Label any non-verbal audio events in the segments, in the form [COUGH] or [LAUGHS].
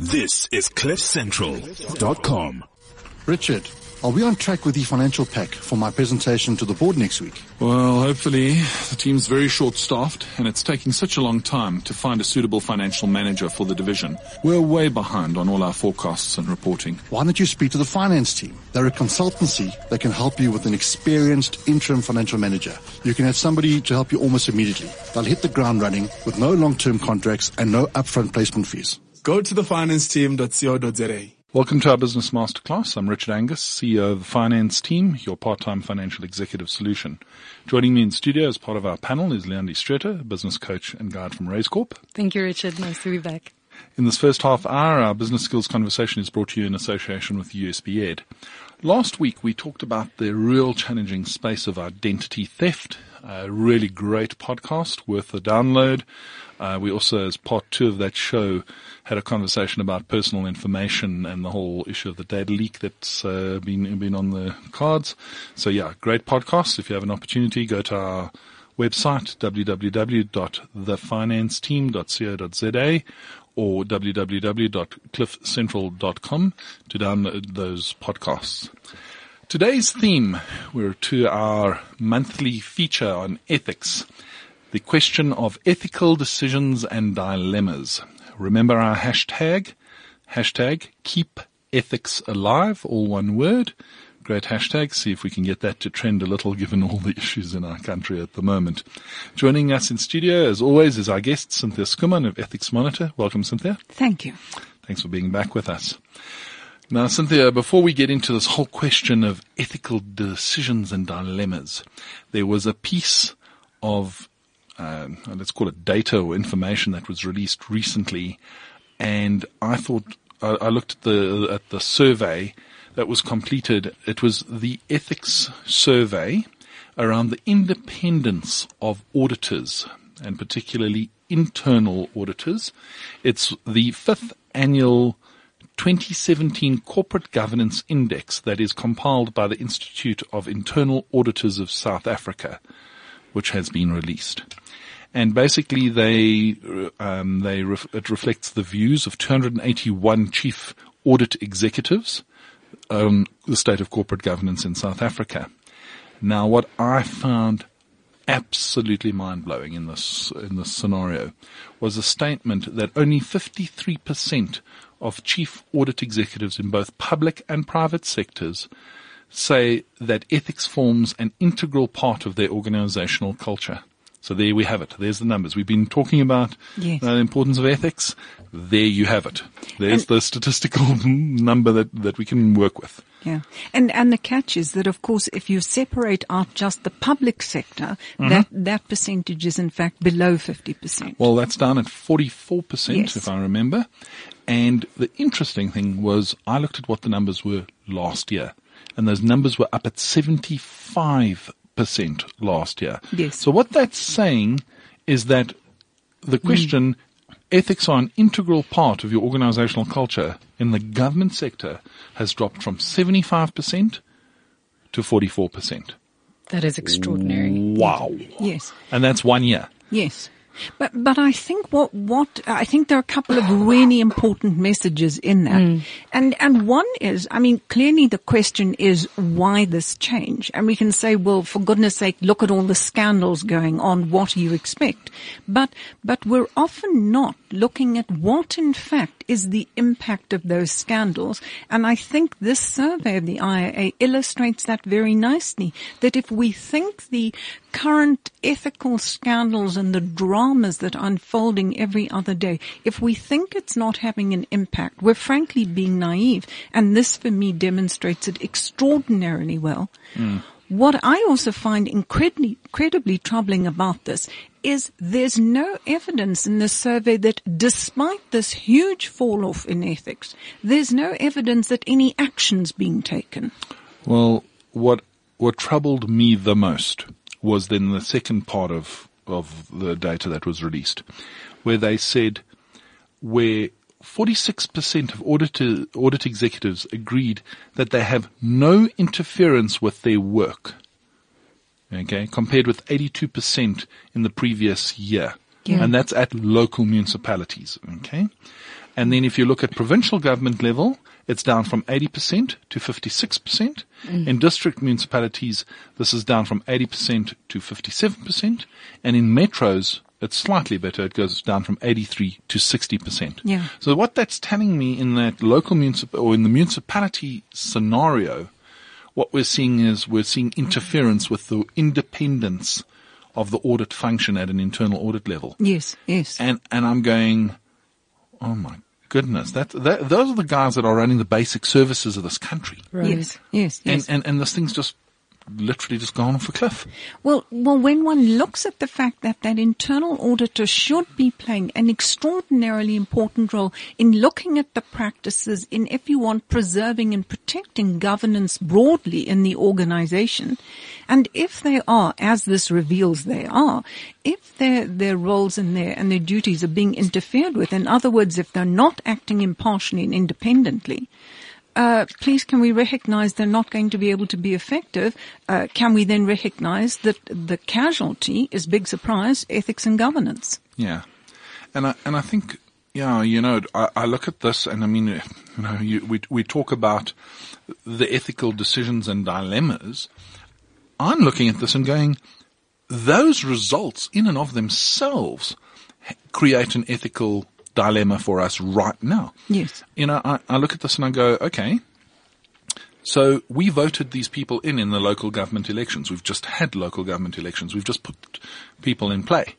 This is CliffCentral.com. Richard, are we on track with the financial pack for my presentation to the board next week? Well, hopefully. The team's very short-staffed and it's taking such a long time to find a suitable financial manager for the division. We're way behind on all our forecasts and reporting. Why don't you speak to the finance team? They're a consultancy that can help you with an experienced interim financial manager. You can have somebody to help you almost immediately. They'll hit the ground running with no long-term contracts and no upfront placement fees. Go to thefinanceteam.co.za. Welcome to our business masterclass. I'm Richard Angus, CEO of the finance team, your part-time financial executive solution. Joining me in studio as part of our panel is Leandi Streeter, business coach and guide from Raizcorp. Thank you, Richard. Nice to be back. In this first half hour, our business skills conversation is brought to you in association with USB Ed. Last week, we talked about the real challenging space of identity theft. A really great podcast worth a download. Uh, we also, as part two of that show, had a conversation about personal information and the whole issue of the data leak that's uh, been been on the cards. So yeah, great podcast. If you have an opportunity, go to our website www.thefinanceteam.co.za or www.cliffcentral.com to download those podcasts. Today's theme, we're to our monthly feature on ethics the question of ethical decisions and dilemmas. Remember our hashtag? Hashtag keep ethics alive, all one word. Great hashtag. See if we can get that to trend a little given all the issues in our country at the moment. Joining us in studio, as always, is our guest, Cynthia Schoeman of Ethics Monitor. Welcome, Cynthia. Thank you. Thanks for being back with us. Now, Cynthia, before we get into this whole question of ethical decisions and dilemmas, there was a piece of um, let's call it data or information that was released recently, and I thought I, I looked at the at the survey that was completed. It was the ethics survey around the independence of auditors, and particularly internal auditors. It's the fifth annual 2017 Corporate Governance Index that is compiled by the Institute of Internal Auditors of South Africa, which has been released and basically they um, they ref- it reflects the views of 281 chief audit executives on the state of corporate governance in South Africa. Now, what I found absolutely mind blowing in this in this scenario was a statement that only 53 percent of chief audit executives in both public and private sectors say that ethics forms an integral part of their organizational culture. So there we have it. There's the numbers. We've been talking about yes. the importance of ethics. There you have it. There's and the statistical [LAUGHS] number that, that we can work with. Yeah. And, and the catch is that of course if you separate out just the public sector, mm-hmm. that, that percentage is in fact below 50%. Well, that's down at 44% yes. if I remember. And the interesting thing was I looked at what the numbers were last year and those numbers were up at 75 percent last year. Yes. So what that's saying is that the mm. question, mm. Ethics are an integral part of your organizational culture in the government sector has dropped from 75% to 44%. That is extraordinary. Wow. Yes. And that's one year. Yes. But but I think what what I think there are a couple of really important messages in that, mm. and and one is I mean clearly the question is why this change, and we can say well for goodness sake look at all the scandals going on, what do you expect? But but we're often not looking at what in fact is the impact of those scandals, and I think this survey of the IIA illustrates that very nicely. That if we think the current ethical scandals and the dramas that are unfolding every other day, if we think it's not having an impact, we're frankly being naive. And this for me demonstrates it extraordinarily well. Mm. What I also find incredibly, incredibly troubling about this is there's no evidence in this survey that despite this huge fall off in ethics, there's no evidence that any action's being taken. Well, what, what troubled me the most was then the second part of, of the data that was released, where they said where 46% of audit, audit executives agreed that they have no interference with their work. Okay, compared with 82% in the previous year. Yeah. And that's at local municipalities. Okay. And then if you look at provincial government level, it's down from 80% to 56%. Mm. In district municipalities, this is down from 80% to 57%. And in metros, it's slightly better. It goes down from 83 to 60%. Yeah. So what that's telling me in that local municip- or in the municipality scenario, what we're seeing is we're seeing interference with the independence of the audit function at an internal audit level. Yes, yes. And, and I'm going, oh my goodness, that, that, those are the guys that are running the basic services of this country. Yes, yes, yes. And, and, and this thing's just literally just gone off a cliff. Well, well, when one looks at the fact that that internal auditor should be playing an extraordinarily important role in looking at the practices, in, if you want, preserving and protecting governance broadly in the organization, and if they are, as this reveals they are, if their their roles and their and their duties are being interfered with, in other words, if they're not acting impartially and independently, uh, please can we recognize they're not going to be able to be effective? Uh, can we then recognize that the casualty is big surprise, ethics and governance? Yeah. And I, and I think, yeah, you know, I, I look at this and I mean, you know, you, we, we talk about the ethical decisions and dilemmas. I'm looking at this and going, those results in and of themselves create an ethical dilemma for us right now. Yes. You know, I, I look at this and I go, okay, so we voted these people in in the local government elections. We've just had local government elections. We've just put people in play.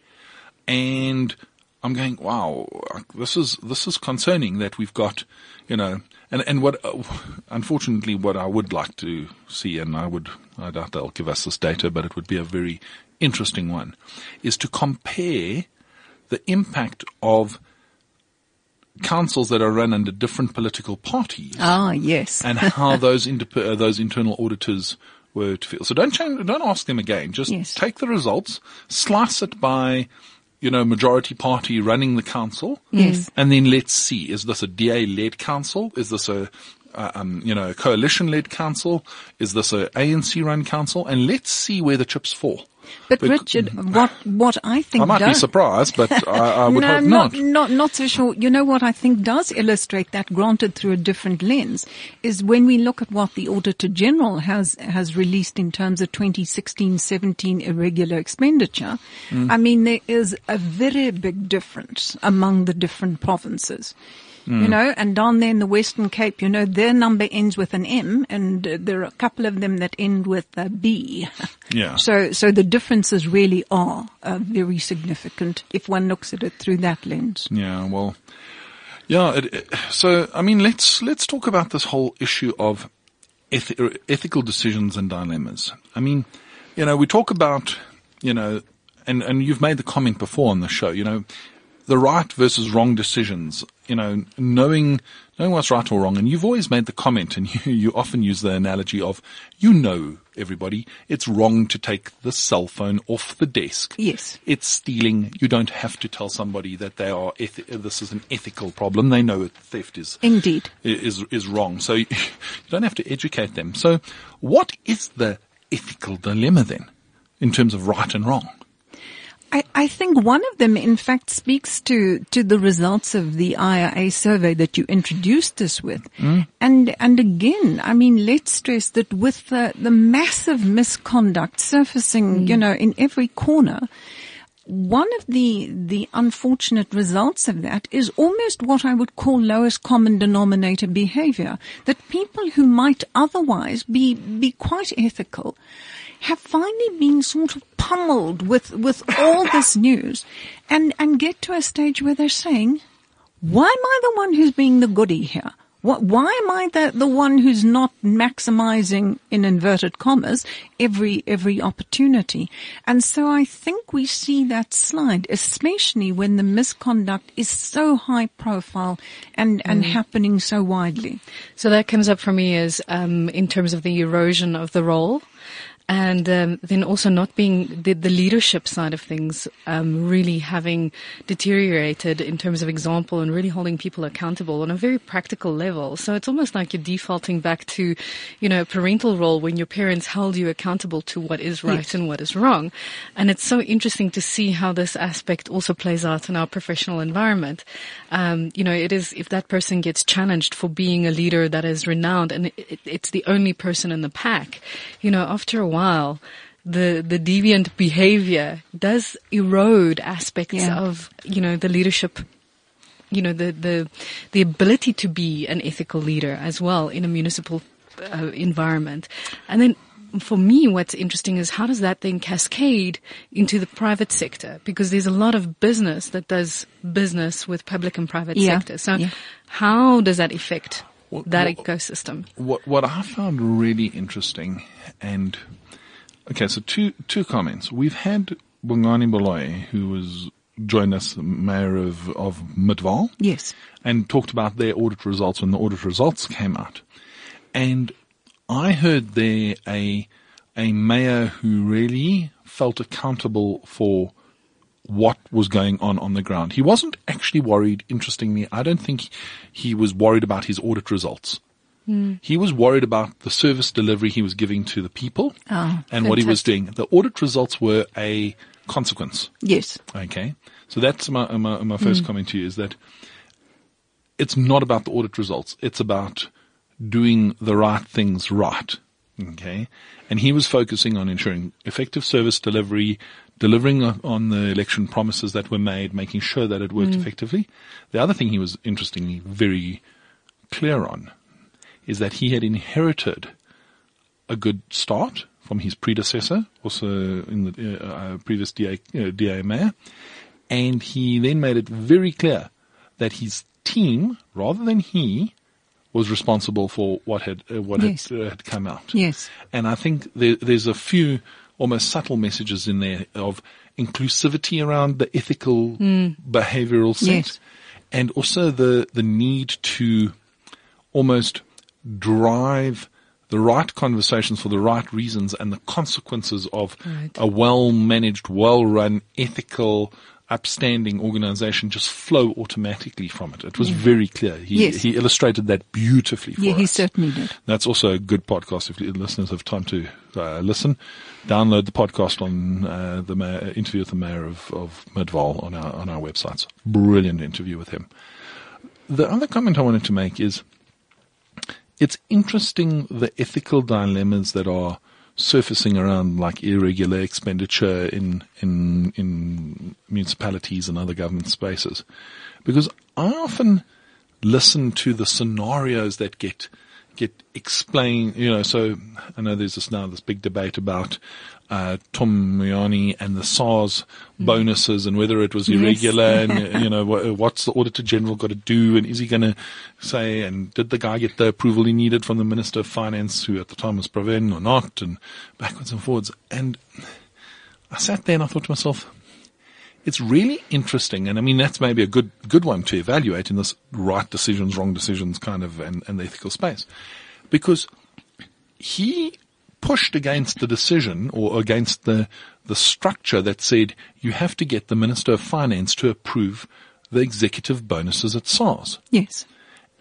And I'm going, wow, this is, this is concerning that we've got, you know, and, and what, uh, unfortunately, what I would like to see, and I would, I doubt they'll give us this data, but it would be a very interesting one, is to compare the impact of councils that are run under different political parties Ah, yes. and how [LAUGHS] those indep- uh, those internal auditors were to feel. So don't change, don't ask them again. Just Yes. take the results, slice it by, you know, majority party running the council. Yes. And then let's see, is this a DA led council? Is this a, uh, um, you know, coalition led council? Is this a ANC run council? And let's see where the chips fall. But Bec- Richard, what what I think I might be surprised, but I, I [LAUGHS] would no, hope not, not. not not so sure. You know what I think does illustrate that, granted through a different lens, is when we look at what the Auditor General has has released in terms of 2016-17 irregular expenditure. Mm. I mean, there is a very big difference among the different provinces. Mm. You know, and down there in the Western Cape, you know, their number ends with an M, and uh, there are a couple of them that end with a B. [LAUGHS] Yeah. So, so the differences really are uh, very significant if one looks at it through that lens. Yeah, well, yeah. It, it- so, I mean, let's let's talk about this whole issue of eth- ethical decisions and dilemmas. I mean, you know, we talk about, you know, and and you've made the comment before on the show. You know, the right versus wrong decisions. You know, knowing knowing what's right or wrong. And you've always made the comment, and [LAUGHS] you you often use the analogy of, you know, everybody, it's wrong to take the cell phone off the desk Yes. it's stealing. You don't have to tell somebody that they are this is an ethical problem. They know theft is Indeed. is is wrong. So you, [LAUGHS] you don't have to educate them. So what is the ethical dilemma then, in terms of right and wrong? I, I think one of them, in fact, speaks to, to the results of the IIA survey that you introduced us with. Hmm. And, and again, I mean, let's stress that with the, the massive misconduct surfacing, hmm. you know, in every corner, one of the, the unfortunate results of that is almost what I would call lowest common denominator behavior. That people who might otherwise be, be quite ethical have finally been sort of pummeled with, with all this news and, and get to a stage where they're saying, why am I the one who's being the goody here? What, why am I the, the one who's not maximizing, in inverted commas, every, every opportunity? And so I think we see that slide, especially when the misconduct is so high profile and, and happening so widely. So that comes up for me as um, in terms of the erosion of the role. And um, then also not being the, the leadership side of things um, really having deteriorated in terms of example and really holding people accountable on a very practical level. So it's almost like you're defaulting back to, you know, a parental role when your parents held you accountable to what is right Yes. and what is wrong. And it's so interesting to see how this aspect also plays out in our professional environment. Um, you know, it is if that person gets challenged for being a leader that is renowned and it, it, it's the only person in the pack, you know, after a while, the the deviant behavior does erode aspects Yeah. of you know the leadership you know the the the ability to be an ethical leader as well in a municipal uh, environment. And then for me what's interesting is how does that then cascade into the private sector? Because there's a lot of business that does business with public and private Yeah, sector. So yeah. how does that affect What- that what- ecosystem? What what I found really interesting, and okay, so two two comments. We've had Bongani Baloyi, who was joined us, mayor of of Midvaal, Yes. and talked about their audit results when the audit results came out. And I heard there a a mayor who really felt accountable for what was going on on the ground. He wasn't actually worried, interestingly. I don't think he was worried about his audit results. Hmm. He was worried about the service delivery he was giving to the people Oh, and what he was doing. The audit results were a consequence. Yes. Okay. So that's my, my, my first hmm. comment to you is that it's not about the audit results. It's about doing the right things right. Okay. And he was focusing on ensuring effective service delivery, delivering on- on the election promises that were made, making sure that it worked hmm. effectively. The other thing he was interestingly very clear on is that he had inherited a good start from his predecessor, also in the uh, uh, previous DA, uh, DA mayor, and he then made it very clear that his team, rather than he, was responsible for what had uh, what Yes. had, uh, had come out. Yes. And I think there, there's a few almost subtle messages in there of inclusivity around the ethical behavioral set, Yes. and also the the need to almost drive the right conversations for the right reasons and the consequences of Right. a well managed, well run, ethical, upstanding organization just flow automatically from it. It was very clear. He, Yes. he illustrated that beautifully for Yeah, he certainly did. That's also a good podcast if listeners have time to uh, listen. Download the podcast on uh, the mayor, interview with the mayor of, of Midvaal on our on our websites. Brilliant interview with him. The other comment I wanted to make is it's interesting the ethical dilemmas that are surfacing around like irregular expenditure in in in municipalities and other government spaces. Because I often listen to the scenarios that get get explained you know so I know there's this now this big debate about uh, Tom Moyane and the SARS bonuses and whether it was Yes. irregular [LAUGHS] and you know what, what's the auditor general got to do and is he going to say and did the guy get the approval he needed from the minister of finance who at the time was Pravin or not and backwards and forwards. And I sat there and I thought to myself it's really interesting and I mean that's maybe a good good one to evaluate in this right decisions wrong decisions kind of and, and the ethical space. Because he pushed against the decision or against the the structure that said you have to get the Minister of Finance to approve the executive bonuses at SARS. Yes.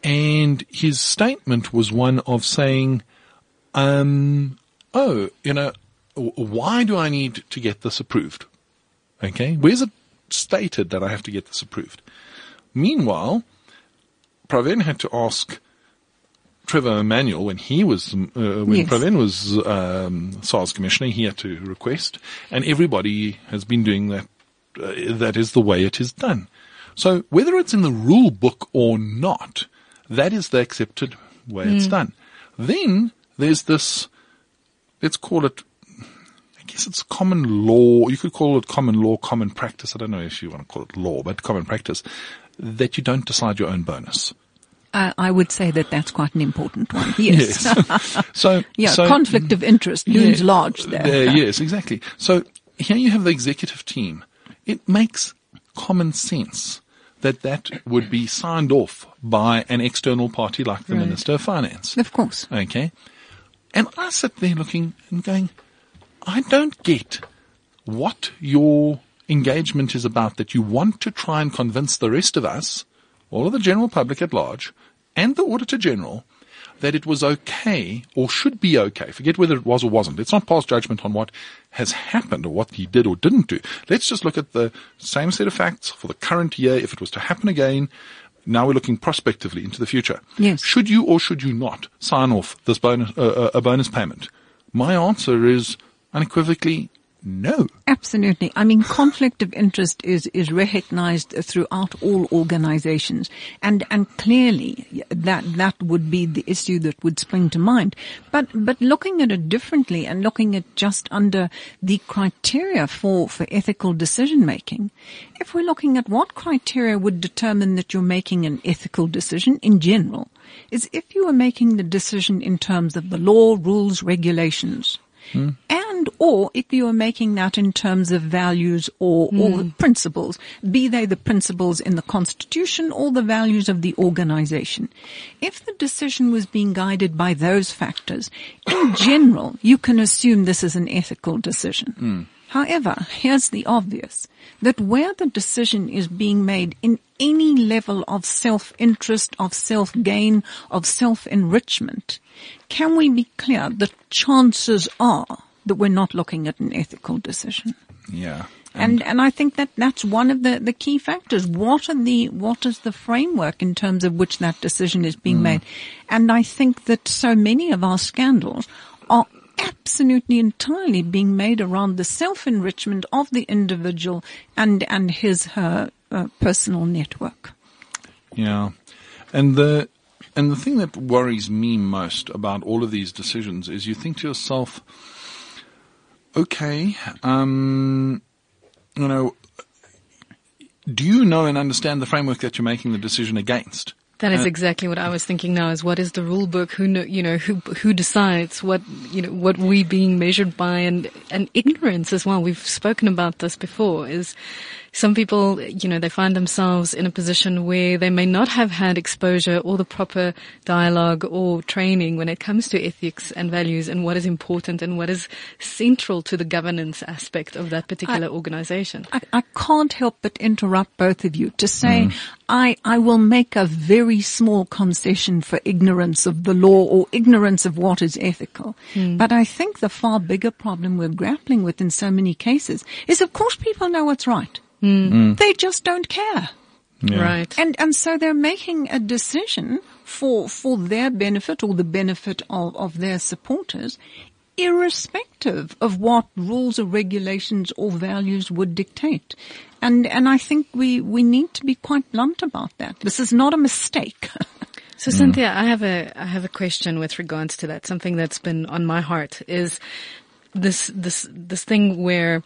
And his statement was one of saying, um, oh, you know, why do I need to get this approved? Okay. Where's it stated that I have to get this approved? Meanwhile, Pravin had to ask Trevor Manuel when he was, uh, when Yes. Pravin was um, SARS commissioner, he had to request, and everybody has been doing that. Uh, that is the way it is done. So whether it's in the rule book or not, that is the accepted way it's done. Then there's this, let's call it, I guess it's common law. You could call it common law, common practice. I don't know if you want to call it law, but common practice that you don't decide your own bonus. I, I would say that that's quite an important one. Yes. [LAUGHS] So yeah, so, conflict of interest looms Yeah, large there. there, yes, exactly. So here you have the executive team. It makes common sense that that would be signed off by an external party like the Right. Minister of Finance. Of course. Okay. And I sit there looking and going, I don't get what your engagement is about that you want to try and convince the rest of us, all of the general public at large, and the Auditor General that it was okay or should be okay. Forget whether it was or wasn't. Let's not pass judgment on what has happened or what he did or didn't do. Let's just look at the same set of facts for the current year. If it was to happen again, now we're looking prospectively into the future. Yes. Should you or should you not sign off this bonus, uh, uh, a bonus payment? My answer is unequivocally no. Absolutely. I mean, conflict of interest is, is recognized throughout all organizations. And, and clearly that, that would be the issue that would spring to mind. But, but looking at it differently and looking at just under the criteria for, for ethical decision making, if we're looking at what criteria would determine that you're making an ethical decision in general, is if you are making the decision in terms of the law, rules, regulations, hmm. And or if you are making that in terms of values or, or hmm. principles, be they the principles in the constitution or the values of the organization. If the decision was being guided by those factors, in [COUGHS] general, you can assume this is an ethical decision. Hmm. However, here's the obvious, that where the decision is being made in any level of self-interest, of self-gain, of self-enrichment, can we be clear that chances are that we're not looking at an ethical decision? Yeah. And and I think that that's one of the, the key factors. What are the what is the framework in terms of which that decision is being made? And I think that so many of our scandals are absolutely entirely being made around the self enrichment of the individual and and his her uh, personal network. Yeah. And the and the thing that worries me most about all of these decisions is you think to yourself, okay, um, you know, do you know and understand the framework that you're making the decision against? That is Uh, exactly what I was thinking now is what is the rule book? Who know, you know, who, who decides what, you know, what we being measured by and, and ignorance as well. We've spoken about this before is some people, you know, they find themselves in a position where they may not have had exposure or the proper dialogue or training when it comes to ethics and values and what is important and what is central to the governance aspect of that particular organization. I, I can't help but interrupt both of you to say mm. I, I will make a very small concession for ignorance of the law or ignorance of what is ethical. Mm. But I think the far bigger problem we're grappling with in so many cases is of course people know what's right. Hmm. Hmm. They just don't care. Yeah. Right. And and so they're making a decision for for their benefit or the benefit of, of their supporters, irrespective of what rules or regulations or values would dictate. And and I think we, we need to be quite blunt about that. This is not a mistake. [LAUGHS] So hmm. Cynthia, I have a I have a question with regards to that. Something that's been on my heart is this this this thing where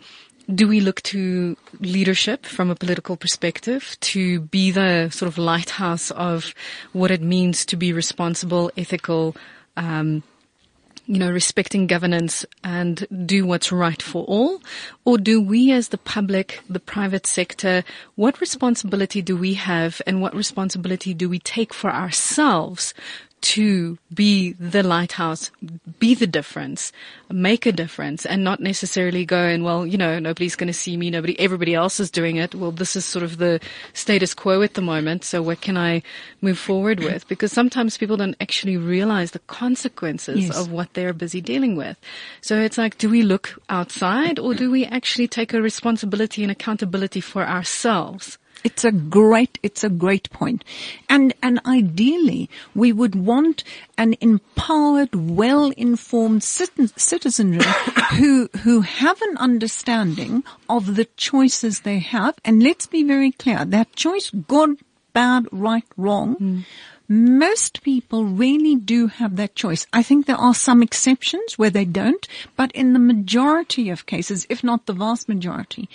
do we look to leadership from a political perspective to be the sort of lighthouse of what it means to be responsible, ethical, um, you know, respecting governance and do what's right for all? Or do we as the public, the private sector, what responsibility do we have and what responsibility do we take for ourselves to be the lighthouse, be the difference, make a difference and not necessarily go and, well, you know, nobody's going to see me. Nobody, everybody else is doing it. Well, this is sort of the status quo at the moment. So what can I move forward with? [LAUGHS] Because sometimes people don't actually realize the consequences Yes. of what they're busy dealing with. So it's like, do we look outside or do we actually take a responsibility and accountability for ourselves? It's a great, it's a great point. And, and ideally, we would want an empowered, well-informed citizenry [COUGHS] who, who have an understanding of the choices they have. And let's be very clear, that choice, good, bad, right, wrong, hmm. most people really do have that choice. I think there are some exceptions where they don't, but in the majority of cases, if not the vast majority,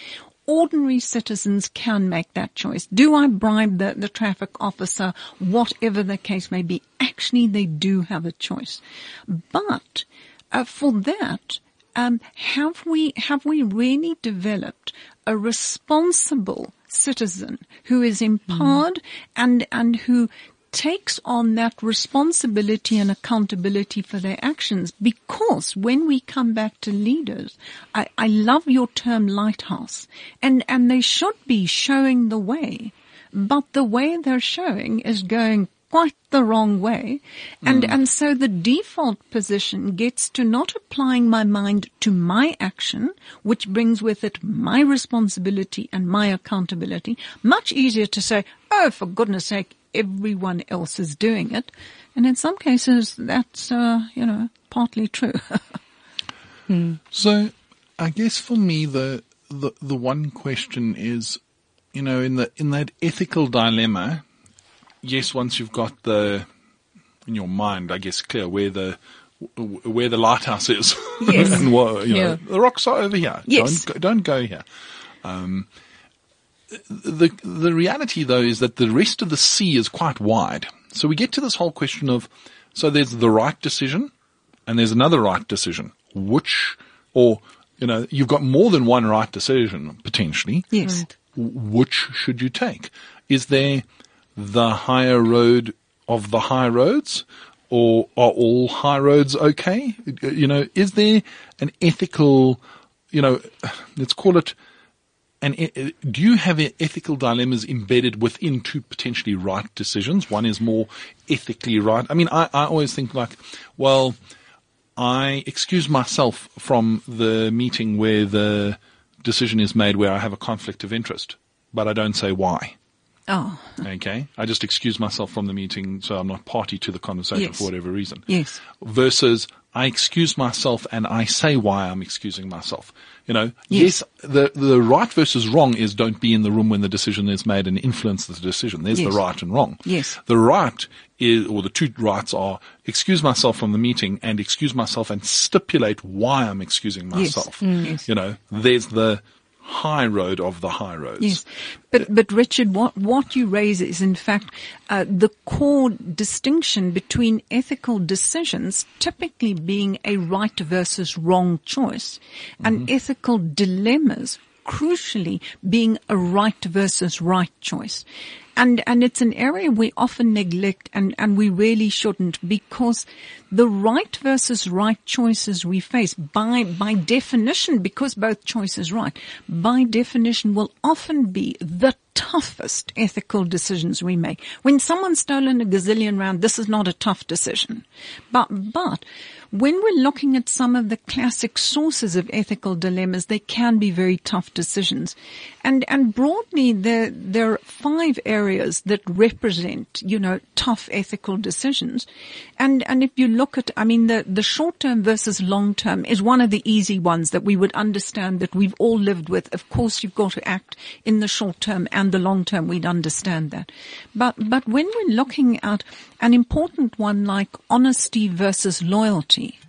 ordinary citizens can make that choice. Do I bribe the, the traffic officer? Whatever the case may be. Actually, they do have a choice. But uh, for that, um, have we have we really developed a responsible citizen who is empowered and and who takes on that responsibility and accountability for their actions because when we come back to leaders, I, I love your term lighthouse and, and they should be showing the way, but the way they're showing is going quite the wrong way. And, hmm. and so the default position gets to not applying my mind to my action, which brings with it my responsibility and my accountability. Much easier to say, oh, for goodness sake, everyone else is doing it. And in some cases, that's, uh, you know, partly true. [LAUGHS] So, I guess for me, the, the the one question is, you know, in the in that ethical dilemma, yes, once you've got the in your mind, I guess, clear where the where the lighthouse is, [LAUGHS] Yes. and what, you know, Yeah. the rocks are over here. Yes. Don't go, don't go here. Um, the the reality though is that the rest of the sea is quite wide. So we get to this whole question of so there's the right decision and there's another right decision. Which or you know, you've got more than one right decision potentially. yes. W- Which should you take? Is there the higher road of the high roads? Or are all high roads okay? You know, is there an ethical, you know, let's call it and do you have ethical dilemmas embedded within two potentially right decisions? One is more ethically right. I mean, I, I always think like, well, I excuse myself from the meeting where the decision is made where I have a conflict of interest, but I don't say why. Oh, Okay. I just excuse myself from the meeting so I'm not party to the conversation Yes. for whatever reason. yes. Versus I excuse myself and I say why I'm excusing myself. You know, Yes. yes, the, the right versus wrong is don't be in the room when the decision is made and influence the decision. There's Yes. the right and wrong. Yes. The right is, or the two rights are excuse myself from the meeting and excuse myself and stipulate why I'm excusing Yes. myself. Mm. Yes. You know, there's the high road of the high roads. Yes, but but Richard, what what you raise is in fact uh, the core distinction between ethical decisions, typically being a right versus wrong choice, and ethical dilemmas, crucially being a right versus right choice. And, and it's an area we often neglect and, and we really shouldn't because the right versus right choices we face by, by definition, because both choices right, by definition will often be the toughest ethical decisions we make. When someone's stolen a gazillion rand, this is not a tough decision. But, but when we're looking at some of the classic sources of ethical dilemmas, they can be very tough decisions. And, and broadly, there, there are five areas that represent, you know, tough ethical decisions. And, and if you look at, I mean, the, the short term versus long term is one of the easy ones that we would understand that we've all lived with. Of course, you've got to act in the short term and the long term. We'd understand that. But, but when we're looking at an important one like honesty versus loyalty,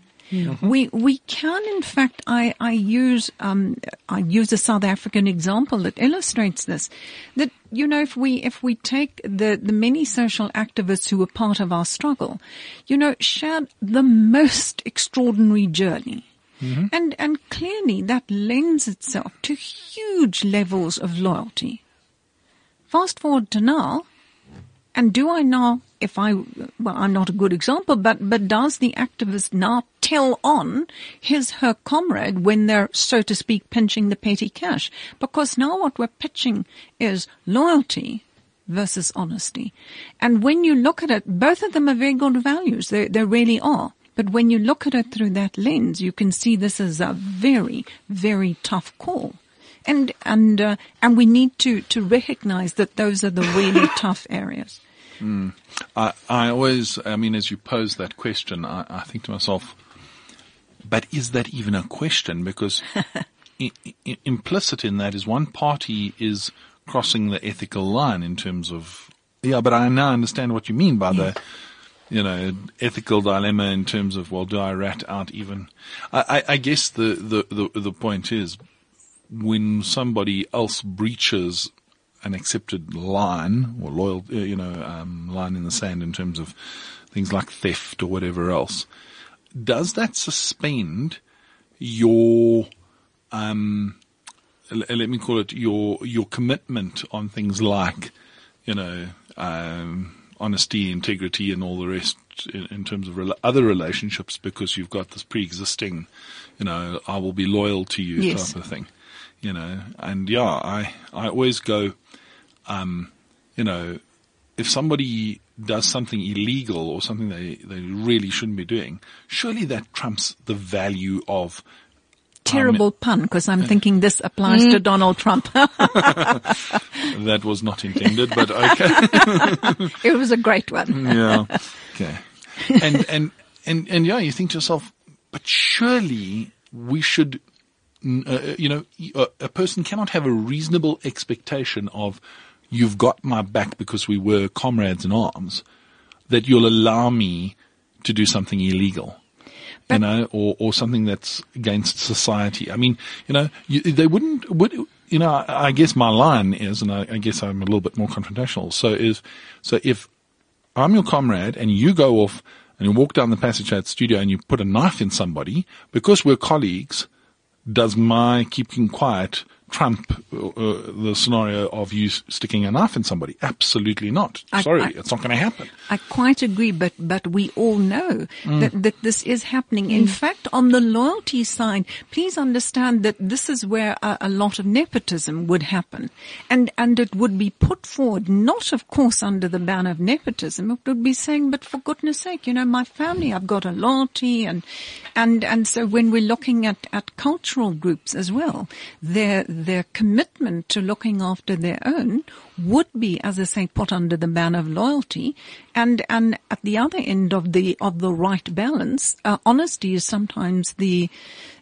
we we can in fact I I use um I use a South African example that illustrates this that you know if we if we take the the many social activists who were part of our struggle you know shared the most extraordinary journey and and clearly that lends itself to huge levels of loyalty fast forward to now and do I now, if I, well, I'm not a good example, but, but does the activist now tell on his, her comrade when they're, so to speak, pinching the petty cash? Because now what we're pitching is loyalty versus honesty. And when you look at it, both of them are very good values. They, they really are. But when you look at it through that lens, you can see this is a very, very tough call. And, and, uh, and we need to, to recognize that those are the really [COUGHS] tough areas. I, I always, I mean, as you pose that question, I, I think to myself, but is that even a question? Because [LAUGHS] I, I, implicit in that is one party is crossing the ethical line in terms of, yeah, but I now understand what you mean by the, you know, ethical dilemma in terms of, well, do I rat out even? I, I, I guess the, the, the, the point is when somebody else breaches an accepted line or loyal, uh, you know, um, line in the sand in terms of things like theft or whatever else, does that suspend your, um, let me call it your your commitment on things like, you know, um, honesty, integrity, and all the rest in, in terms of other relationships because you've got this pre-existing, you know, I will be loyal to you Yes. type of thing, you know. And yeah, I I always go, um, you know, if somebody does something illegal or something they they really shouldn't be doing, surely that trumps the value of Terrible pun, because I'm thinking this applies to Donald Trump. [LAUGHS] that was not intended, but okay. [LAUGHS] it was a great one. yeah. [LAUGHS] Okay. And, and, and, and yeah, you think to yourself, but surely we should, mm, uh, you know, a, a person cannot have a reasonable expectation of you've got my back because we were comrades in arms, that you'll allow me to do something illegal. you know, or, or something that's against society. I mean, you know, you, they wouldn't, would, you know, I, I guess my line is, and I, I guess I'm a little bit more confrontational. So is, so if I'm your comrade and you go off and you walk down the passage at the studio and you put a knife in somebody, because we're colleagues, does my keeping quiet trump uh, the scenario of you sticking a knife in somebody? Absolutely not. I- Sorry, I- it's not going to happen. I quite agree, but, but we all know that, that this is happening. In fact, on the loyalty side, please understand that this is where a, a lot of nepotism would happen. And, and it would be put forward, not of course under the banner of nepotism. It would be saying, but for goodness sake, you know, my family, I've got a loyalty and, and, and so when we're looking at, at cultural groups as well, their, their commitment to looking after their own would be, as I say, put under the banner of loyalty. And, and at the other end of the, of the right balance, uh, honesty is sometimes the,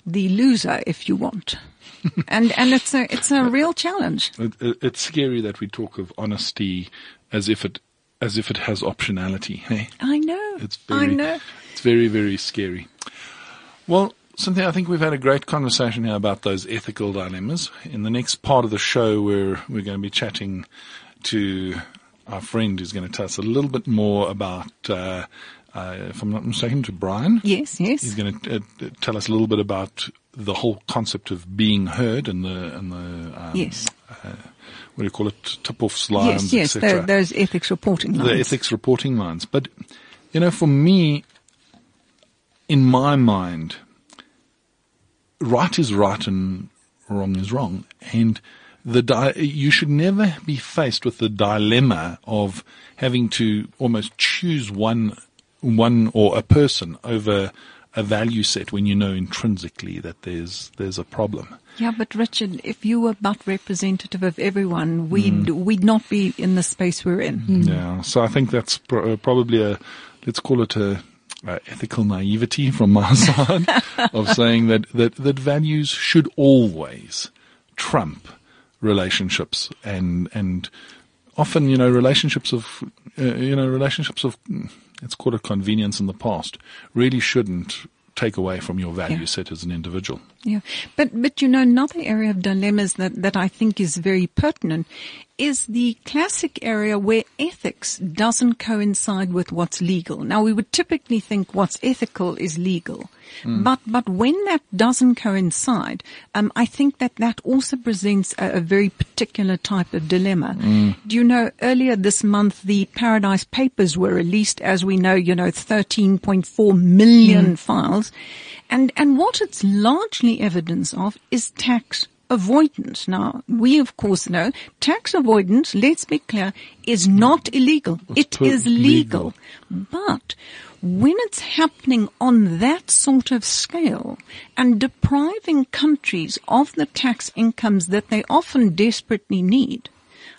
the loser, if you want. [LAUGHS] and, and it's a, it's a real challenge. It, it, it's scary that we talk of honesty as if it, as if it has optionality. Hey, I know. it's very, I know. it's very, very scary. Well, Cynthia, I think we've had a great conversation here about those ethical dilemmas. In the next part of the show, we're we're going to be chatting to our friend who's going to tell us a little bit more about, uh, uh, if I'm not mistaken, to Brian. Yes, yes. He's going to uh, tell us a little bit about the whole concept of being heard and the and the um, Yes. what do you call it, tip-offs, lines, Yes, yes, tho- those ethics reporting lines. the ethics reporting lines. But, you know, for me, in my mind, right is right and wrong is wrong. And the di- you should never be faced with the dilemma of having to almost choose one, one or a person over a value set when you know intrinsically that there's, there's a problem. Yeah, but Richard, if you were but representative of everyone, we'd Mm. we'd not be in the space we're in. Yeah, so I think that's pro- probably a, let's call it a, a ethical naivety from my [LAUGHS] side of saying that, that, that values should always trump relationships and, and often, you know, relationships of, uh, you know, relationships of, mm, let's call it convenience in the past really shouldn't take away from your value Yeah. set as an individual. Yeah, but but you know another area of dilemmas that that I think is very pertinent is the classic area where ethics doesn't coincide with what's legal. Now we would typically think what's ethical is legal, hmm. but but when that doesn't coincide, um, I think that that also presents a, a very particular type of dilemma. Hmm. Do you know earlier this month the Paradise Papers were released, as we know, you know, 13.4 million hmm. files. And, and what it's largely evidence of is tax avoidance. Now, we of course know tax avoidance, let's be clear, is not illegal. It's per- is legal. But when it's happening on that sort of scale and depriving countries of the tax incomes that they often desperately need,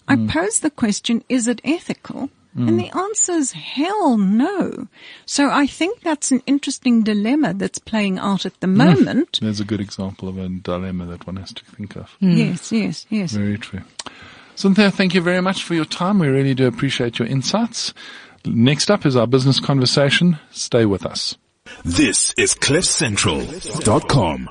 I mm. pose the question, is it ethical? And the answer is hell no. So I think that's an interesting dilemma that's playing out at the hmm. moment. There's a good example of a dilemma that one has to think of. Hmm. Yes, yes, yes. Very true. Cynthia, thank you very much for your time. We really do appreciate your insights. Next up is our business conversation. Stay with us. This is CliffCentral.com.